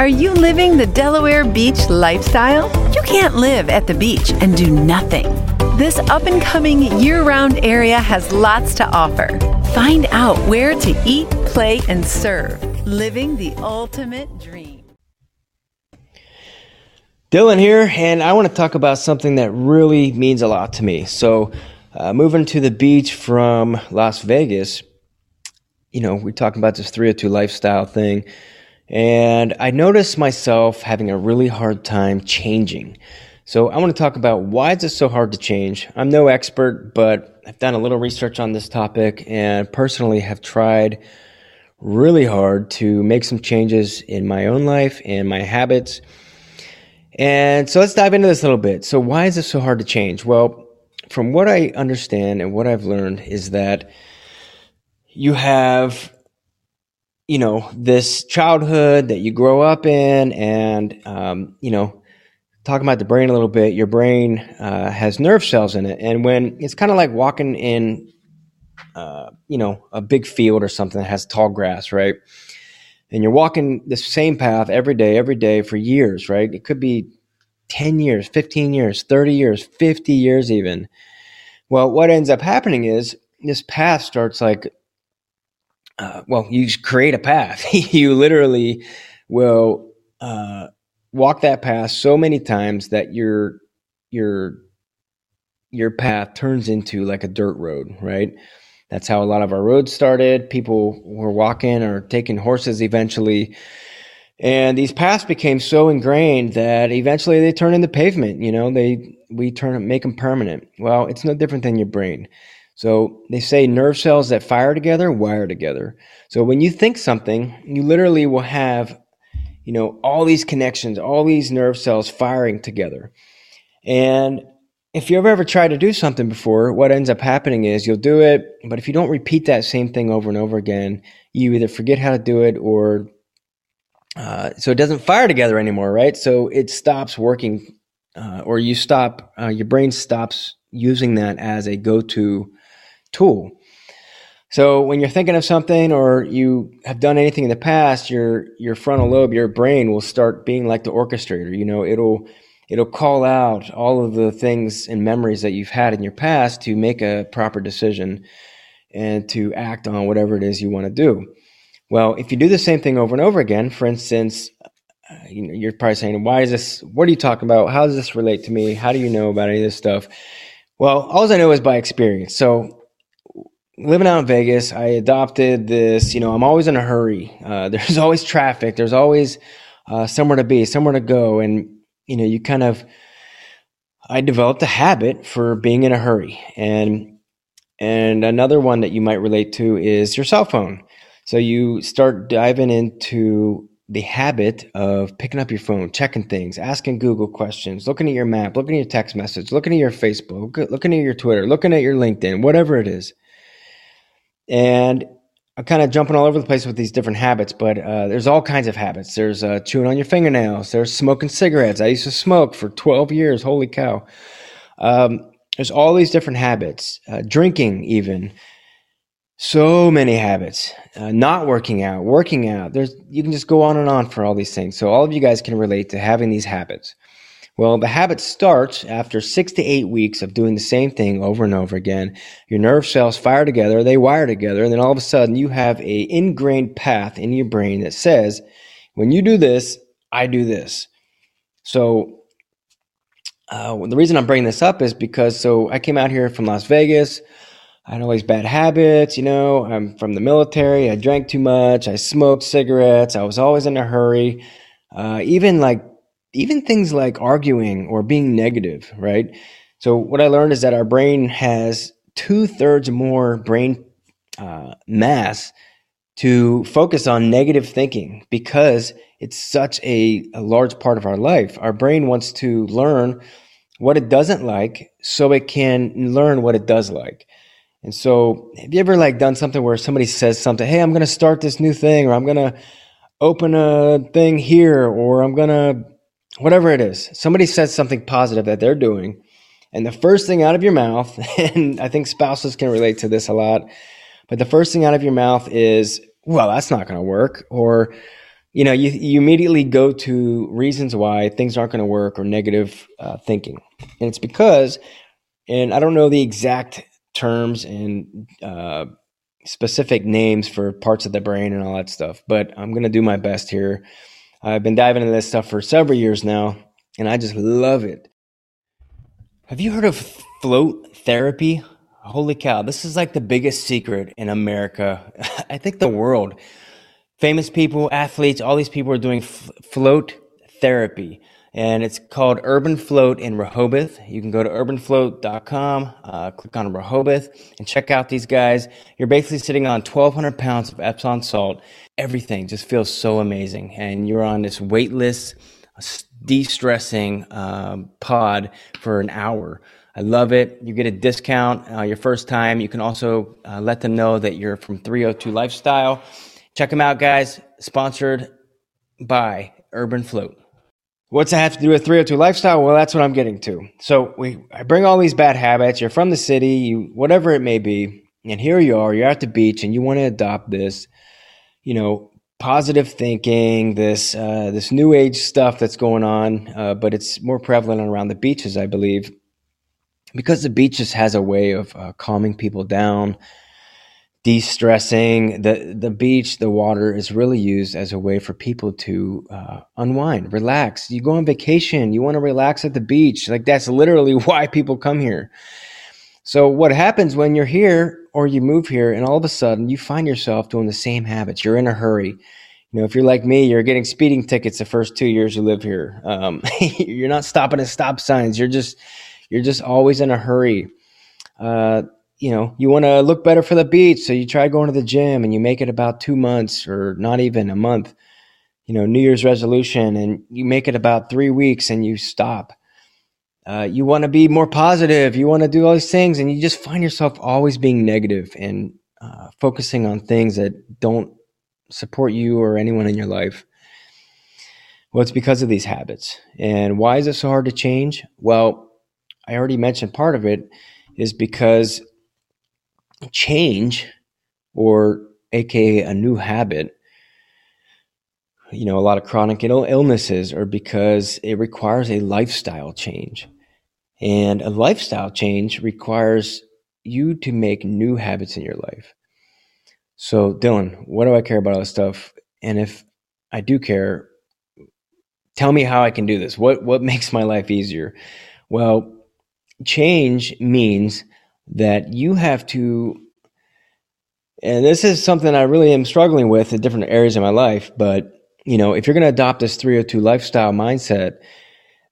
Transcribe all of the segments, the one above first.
Are you living the Delaware Beach lifestyle? You can't live at the beach and do nothing. This up and coming year round area has lots to offer. Find out where to eat, play, and serve, living the ultimate dream. Dylan here, and I want to talk about something that really means a lot to me. So, uh, moving to the beach from Las Vegas, you know, we're talking about this 302 lifestyle thing. And I noticed myself having a really hard time changing. So I want to talk about why is it so hard to change? I'm no expert, but I've done a little research on this topic and personally have tried really hard to make some changes in my own life and my habits. And so let's dive into this a little bit. So why is it so hard to change? Well, from what I understand and what I've learned is that you have you know, this childhood that you grow up in, and um, you know, talking about the brain a little bit, your brain uh, has nerve cells in it, and when it's kind of like walking in, uh, you know, a big field or something that has tall grass, right? And you're walking the same path every day, every day for years, right? It could be 10 years, 15 years, 30 years, 50 years, even. Well, what ends up happening is this path starts like uh, well, you create a path. you literally will uh, walk that path so many times that your your your path turns into like a dirt road, right? That's how a lot of our roads started. People were walking or taking horses eventually. And these paths became so ingrained that eventually they turn into pavement. You know, they we turn make them permanent. Well, it's no different than your brain. So they say nerve cells that fire together wire together. So when you think something, you literally will have, you know, all these connections, all these nerve cells firing together. And if you've ever tried to do something before, what ends up happening is you'll do it, but if you don't repeat that same thing over and over again, you either forget how to do it or uh, so it doesn't fire together anymore, right? So it stops working, uh, or you stop, uh, your brain stops using that as a go to tool. So when you're thinking of something or you have done anything in the past, your your frontal lobe, your brain will start being like the orchestrator. You know, it'll it'll call out all of the things and memories that you've had in your past to make a proper decision and to act on whatever it is you want to do. Well, if you do the same thing over and over again, for instance, uh, you know, you're probably saying, "Why is this? What are you talking about? How does this relate to me? How do you know about any of this stuff?" Well, all I know is by experience. So living out in Vegas, I adopted this. You know, I'm always in a hurry. Uh, there's always traffic. There's always uh, somewhere to be, somewhere to go, and you know, you kind of. I developed a habit for being in a hurry, and and another one that you might relate to is your cell phone. So you start diving into the habit of picking up your phone, checking things, asking Google questions, looking at your map, looking at your text message, looking at your Facebook, looking at your Twitter, looking at your LinkedIn, whatever it is. And I'm kind of jumping all over the place with these different habits, but uh, there's all kinds of habits. There's uh, chewing on your fingernails. There's smoking cigarettes. I used to smoke for 12 years. Holy cow. Um, there's all these different habits. Uh, drinking, even. So many habits. Uh, not working out, working out. There's you can just go on and on for all these things. So all of you guys can relate to having these habits. Well, the habit starts after six to eight weeks of doing the same thing over and over again. Your nerve cells fire together, they wire together, and then all of a sudden you have a ingrained path in your brain that says, when you do this, I do this. So uh, the reason I'm bringing this up is because so I came out here from Las Vegas. I had all these bad habits, you know. I'm from the military. I drank too much. I smoked cigarettes. I was always in a hurry. Uh, even like even things like arguing or being negative, right? So, what I learned is that our brain has two thirds more brain uh, mass to focus on negative thinking because it's such a, a large part of our life. Our brain wants to learn what it doesn't like so it can learn what it does like. And so, have you ever like done something where somebody says something, "Hey, I'm going to start this new thing," or "I'm going to open a thing here," or "I'm going to whatever it is, somebody says something positive that they're doing, and the first thing out of your mouth, and I think spouses can relate to this a lot, but the first thing out of your mouth is, well, that's not going to work, or you know, you, you immediately go to reasons why things aren't going to work or negative uh, thinking. And it's because, and I don't know the exact terms and uh, specific names for parts of the brain and all that stuff, but I'm going to do my best here. I've been diving into this stuff for several years now, and I just love it. Have you heard of float therapy? Holy cow, this is like the biggest secret in America, I think the world famous people, athletes, all these people are doing f- float therapy. And it's called Urban Float in Rehoboth. You can go to urbanfloat.com, uh, click on Rehoboth, and check out these guys. You're basically sitting on 1,200 pounds of Epsom salt. Everything just feels so amazing. And you're on this weightless, de stressing um, pod for an hour. I love it. You get a discount uh, your first time. You can also uh, let them know that you're from 302 Lifestyle Check them out, guys. Sponsored by Urban Float. What's that have to do with 302 lifestyle? Well, that's what I'm getting to. So we I bring all these bad habits. You're from the city, you whatever it may be, and here you are. You're at the beach, and you want to adopt this, you know, positive thinking, this uh, this new age stuff that's going on, uh, but it's more prevalent around the beaches, I believe, because the beaches has a way of uh, calming people down de-stressing. The the beach the water is really used as a way for people to uh, unwind relax. You go on vacation you want to relax at the beach. Like that's literally why people come here. So what happens when you're here or you move here and all of a sudden you find yourself doing the same habits you're in a hurry. You know if you're like me you're getting speeding tickets the first two years you live here. Um, you're not stopping at stop signs. You're just you're just always in a hurry. Uh, you know, you want to look better for the beach. So you try going to the gym and you make it about two months or not even a month, you know, New Year's resolution, and you make it about three weeks and you stop. Uh, you want to be more positive. You want to do all these things, and you just find yourself always being negative and uh, focusing on things that don't support you or anyone in your life. Well, it's because of these habits. And why is it so hard to change? Well, I already mentioned part of it is because change or aka a new habit you know a lot of chronic Ill- illnesses are because it requires a lifestyle change. And a lifestyle change requires you to make new habits in your life. So dylan what do i care about all this stuff? And if i do care tell me how i can do this. What what makes my life easier? Well change means that you have to and this is something I really am struggling with in different areas of my life. But, you know, if you're going to adopt this 302 lifestyle mindset,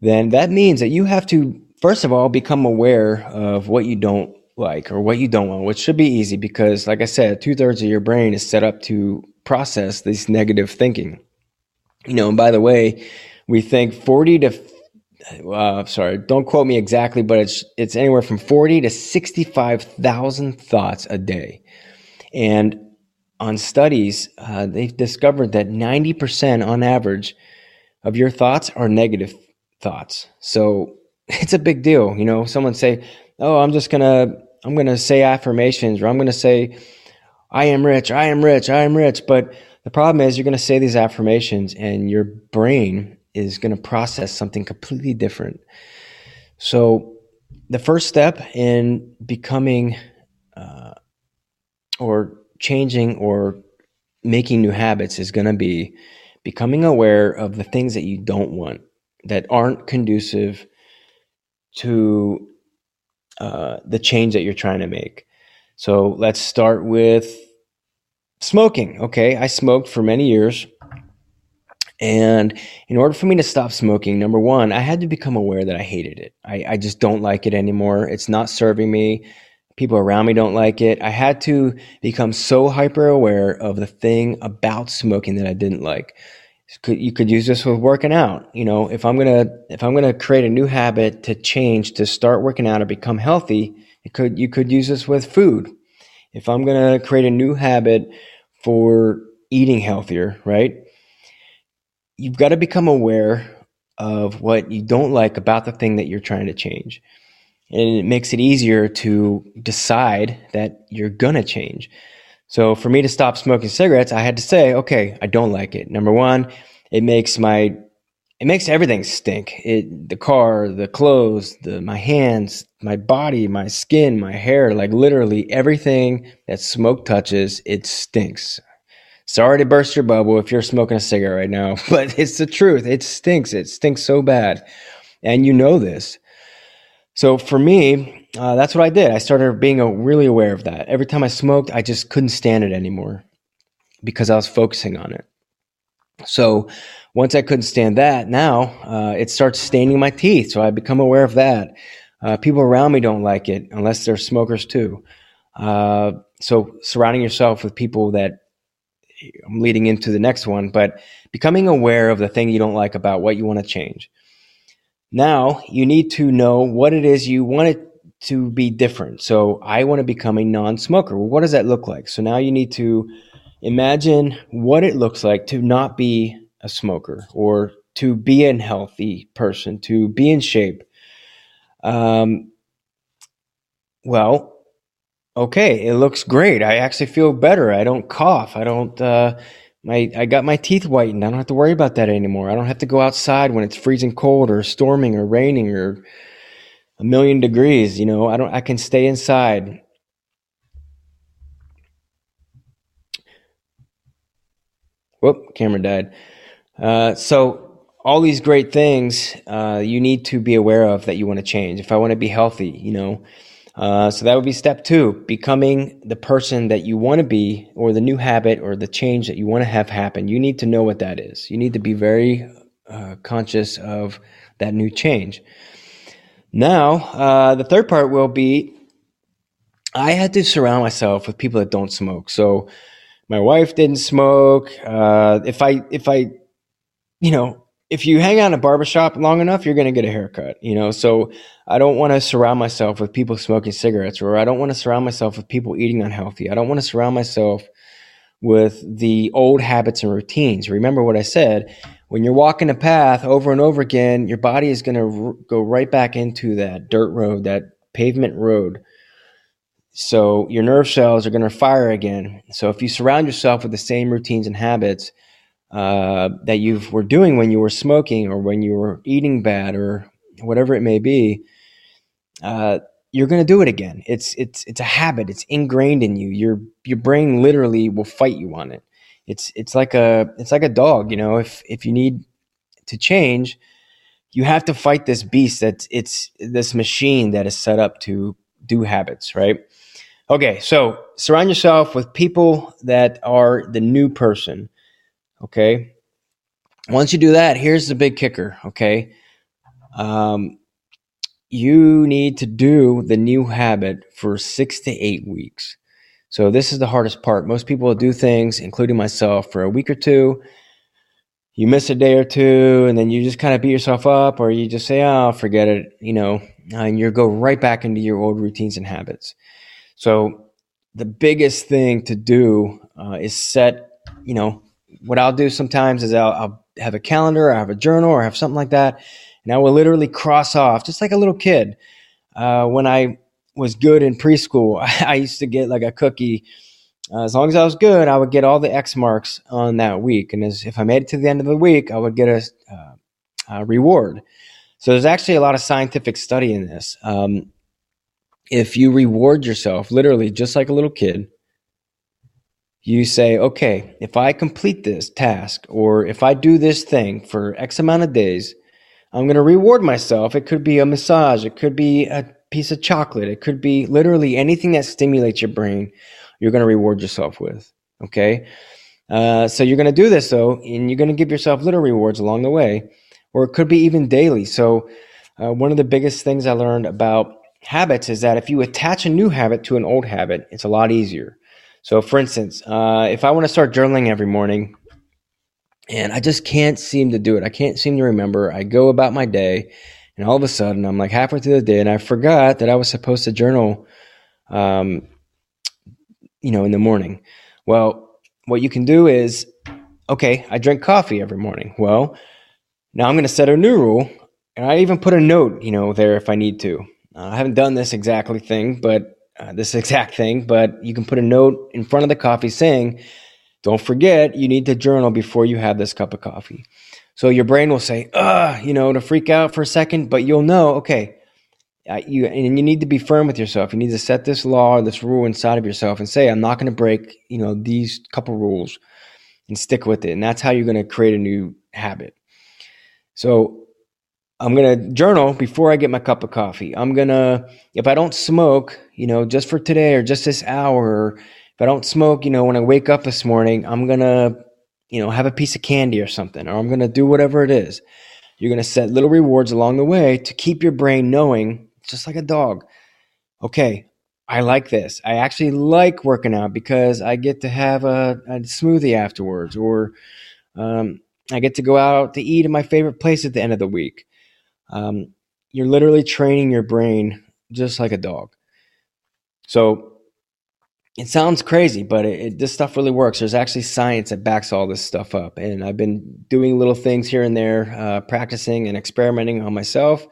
then that means that you have to, first of all, become aware of what you don't like or what you don't want, which should be easy because, like I said, two thirds of your brain is set up to process this negative thinking. You know, and by the way, we think 40 to uh, sorry, don't quote me exactly, but it's it's anywhere from forty to sixty five thousand thoughts a day, and on studies uh, they've discovered that ninety percent on average of your thoughts are negative thoughts. So it's a big deal. You know, someone say, "Oh, I'm just gonna I'm gonna say affirmations," or "I'm gonna say." I am rich, I am rich, I am rich. But the problem is, you're going to say these affirmations, and your brain is going to process something completely different. So, the first step in becoming uh, or changing or making new habits is going to be becoming aware of the things that you don't want that aren't conducive to uh, the change that you're trying to make. So let's start with smoking. Okay, I smoked for many years. And in order for me to stop smoking, number one, I had to become aware that I hated it. I, I just don't like it anymore. It's not serving me. People around me don't like it. I had to become so hyper aware of the thing about smoking that I didn't like. You could use this with working out. You know, if I'm gonna if I'm gonna create a new habit to change to start working out or become healthy, it could you could use this with food. If I'm gonna create a new habit for eating healthier, right? You've got to become aware of what you don't like about the thing that you're trying to change. And it makes it easier to decide that you're going to change. So for me to stop smoking cigarettes, I had to say, okay, I don't like it. Number one, it makes my it makes everything stink. It the car, the clothes, the my hands, my body, my skin, my hair, like literally everything that smoke touches, it stinks. Sorry to burst your bubble if you're smoking a cigarette right now, but it's the truth. It stinks. It stinks so bad. And you know this. So for me, uh, that's what I did. I started being a, really aware of that. Every time I smoked, I just couldn't stand it anymore because I was focusing on it. So once I couldn't stand that, now uh, it starts staining my teeth. So I become aware of that. Uh, people around me don't like it unless they're smokers too. Uh, so surrounding yourself with people that I'm leading into the next one, but becoming aware of the thing you don't like about what you want to change. Now you need to know what it is you want it to be different. So I want to become a non smoker. Well, what does that look like? So now you need to imagine what it looks like to not be a smoker or to be a healthy person, to be in shape. Um, well, okay, it looks great. I actually feel better. I don't cough. I don't, uh, my, I got my teeth whitened. I don't have to worry about that anymore. I don't have to go outside when it's freezing cold or storming or raining or a million degrees. You know, I don't, I can stay inside. Whoop, camera died. Uh, so all these great things uh, you need to be aware of that you want to change. If I want to be healthy, you know, uh, so that would be step two, becoming the person that you want to be, or the new habit, or the change that you want to have happen. You need to know what that is. You need to be very uh, conscious of that new change. Now, uh, the third part will be I had to surround myself with people that don't smoke. So my wife didn't smoke. Uh, if I if I you know, if you hang out in a barbershop long enough, you're going to get a haircut, you know? So I don't want to surround myself with people smoking cigarettes or I don't want to surround myself with people eating unhealthy. I don't want to surround myself with the old habits and routines. Remember what I said, when you're walking a path over and over again, your body is going to r- go right back into that dirt road, that pavement road. So your nerve cells are going to fire again. So if you surround yourself with the same routines and habits, uh, that you were doing when you were smoking or when you were eating bad or whatever it may be, uh, you're going to do it again. It's it's it's a habit. It's ingrained in you. Your your brain literally will fight you on it. It's it's like a it's like a dog. You know, if if you need to change, you have to fight this beast. That's it's this machine that is set up to do habits, right? Okay, so surround yourself with people that are the new person Okay. Once you do that, here's the big kicker. Okay. Um, you need to do the new habit for six to eight weeks. So this is the hardest part. Most people do things, including myself, for a week or two. You miss a day or two, and then you just kind of beat yourself up, or you just say, "Oh, forget it," you know, and you go right back into your old routines and habits. So the biggest thing to do uh, is set, you know, what I'll do sometimes is I'll, I'll have a calendar, I have a journal, or I have something like that, and I will literally cross off, just like a little kid. Uh, when I was good in preschool, I used to get like a cookie. Uh, as long as I was good, I would get all the X marks on that week, and as, if I made it to the end of the week, I would get a, uh, a reward. So there's actually a lot of scientific study in this. Um, if you reward yourself, literally just like a little kid, you say, okay, if I complete this task or if I do this thing for X amount of days, I'm going to reward myself. It could be a massage, it could be a piece of chocolate, it could be literally anything that stimulates your brain, you're going to reward yourself with. Okay. Uh, so you're going to do this though, and you're going to give yourself little rewards along the way, or it could be even daily. So, uh, one of the biggest things I learned about habits is that if you attach a new habit to an old habit, it's a lot easier. So, for instance, uh, if I want to start journaling every morning and I just can't seem to do it, I can't seem to remember, I go about my day and all of a sudden I'm like halfway through the day and I forgot that I was supposed to journal, um, you know, in the morning. Well, what you can do is, okay, I drink coffee every morning. Well, now I'm going to set a new rule and I even put a note, you know, there if I need to. Uh, I haven't done this exactly thing, but uh, this exact thing, but you can put a note in front of the coffee saying, don't forget, you need to journal before you have this cup of coffee. So your brain will say, "uh," you know, to freak out for a second, but you'll know, okay, uh, you and you need to be firm with yourself. You need to set this law this rule inside of yourself and say, "I'm not going to break, you know, these couple rules," and stick with it. And that's how you're going to create a new habit. So I'm going to journal before I get my cup of coffee. I'm going to, if I don't smoke, you know, just for today or just this hour, if I don't smoke, you know, when I wake up this morning, I'm going to you know, have a piece of candy or something, or I'm going to do whatever it is. You're going to set little rewards along the way to keep your brain knowing, just like a dog, okay, I like this. I actually like working out because I get to have a, a smoothie afterwards, or um, I get to go out to eat at my favorite place at the end of the week. Um, you're literally training your brain just like a dog. So it sounds crazy, but it, it, this stuff really works. There's actually science that backs all this stuff up. And I've been doing little things here and there, uh, practicing and experimenting on myself.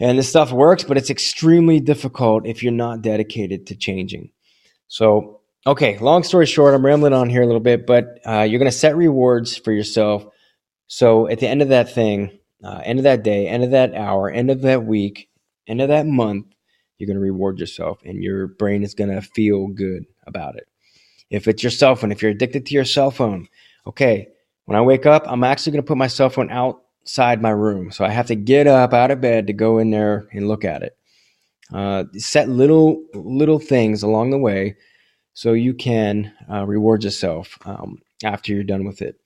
And this stuff works, but it's extremely difficult if you're not dedicated to changing. So, okay, long story short, I'm rambling on here a little bit, but uh, you're going to set rewards for yourself. So at the end of that thing, uh, end of that day, end of that hour, end of that week, end of that month, you're going to reward yourself and your brain is going to feel good about it. If it's your cell phone, if you're addicted to your cell phone, okay, when I wake up, I'm actually going to put my cell phone outside my room. So I have to get up out of bed to go in there and look at it. Uh, set little little things along the way so you can uh, reward yourself um, after you're done with it.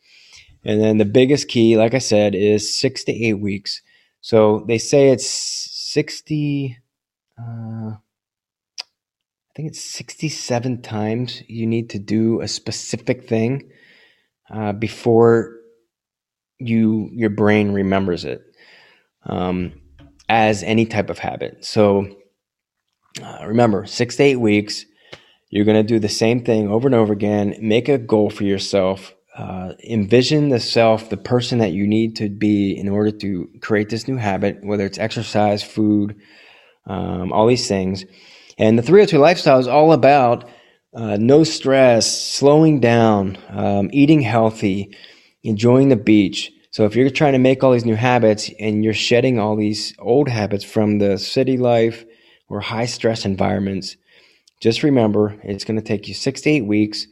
And then the biggest key, like I said, is six to eight weeks. So they say it's 60 uh, I think it's 67 times you need to do a specific thing uh, before you your brain remembers it um, as any type of habit. So uh, remember, six to eight weeks, you're going to do the same thing over and over again. Make a goal for yourself. Uh, envision the self, the person that you need to be in order to create this new habit, whether it's exercise, food, um, all these things. And the 302 lifestyle is all about uh, no stress, slowing down, um, eating healthy, enjoying the beach. So if you're trying to make all these new habits and you're shedding all these old habits from the city life or high stress environments, just remember it's going to take you six to eight weeks.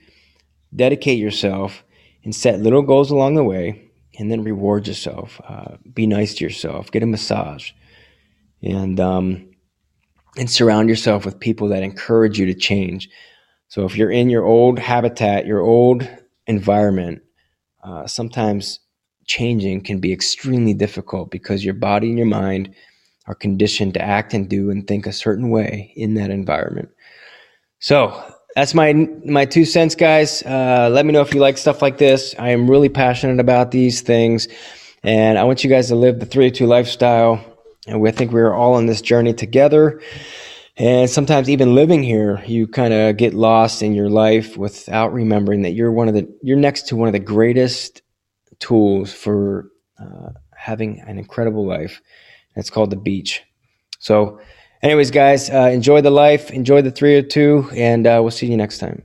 Dedicate yourself and set little goals along the way, and then reward yourself. Uh, be nice to yourself. Get a massage, and um, and surround yourself with people that encourage you to change. So if you're in your old habitat, your old environment, uh, sometimes changing can be extremely difficult because your body and your mind are conditioned to act and do and think a certain way in that environment. So that's my my two cents, guys. Uh, let me know if you like stuff like this. I am really passionate about these things, and I want you guys to live the three two lifestyle and we, I think we're all on this journey together. And sometimes even living here, you kind of get lost in your life without remembering that you're one of the, you're next to one of the greatest tools for uh, having an incredible life. It's called the beach. So, anyways, guys, uh, enjoy the life, enjoy the 302, and uh, we'll see you next time.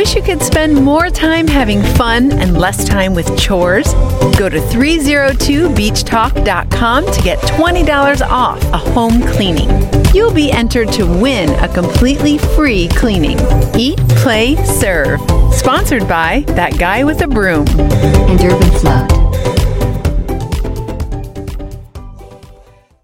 Wish you could spend more time having fun and less time with chores? Go to 302beachtalk.com to get $20 off a home cleaning. You'll be entered to win a completely free cleaning. Eat, play, serve. Sponsored by that guy with a broom. And Urban Float.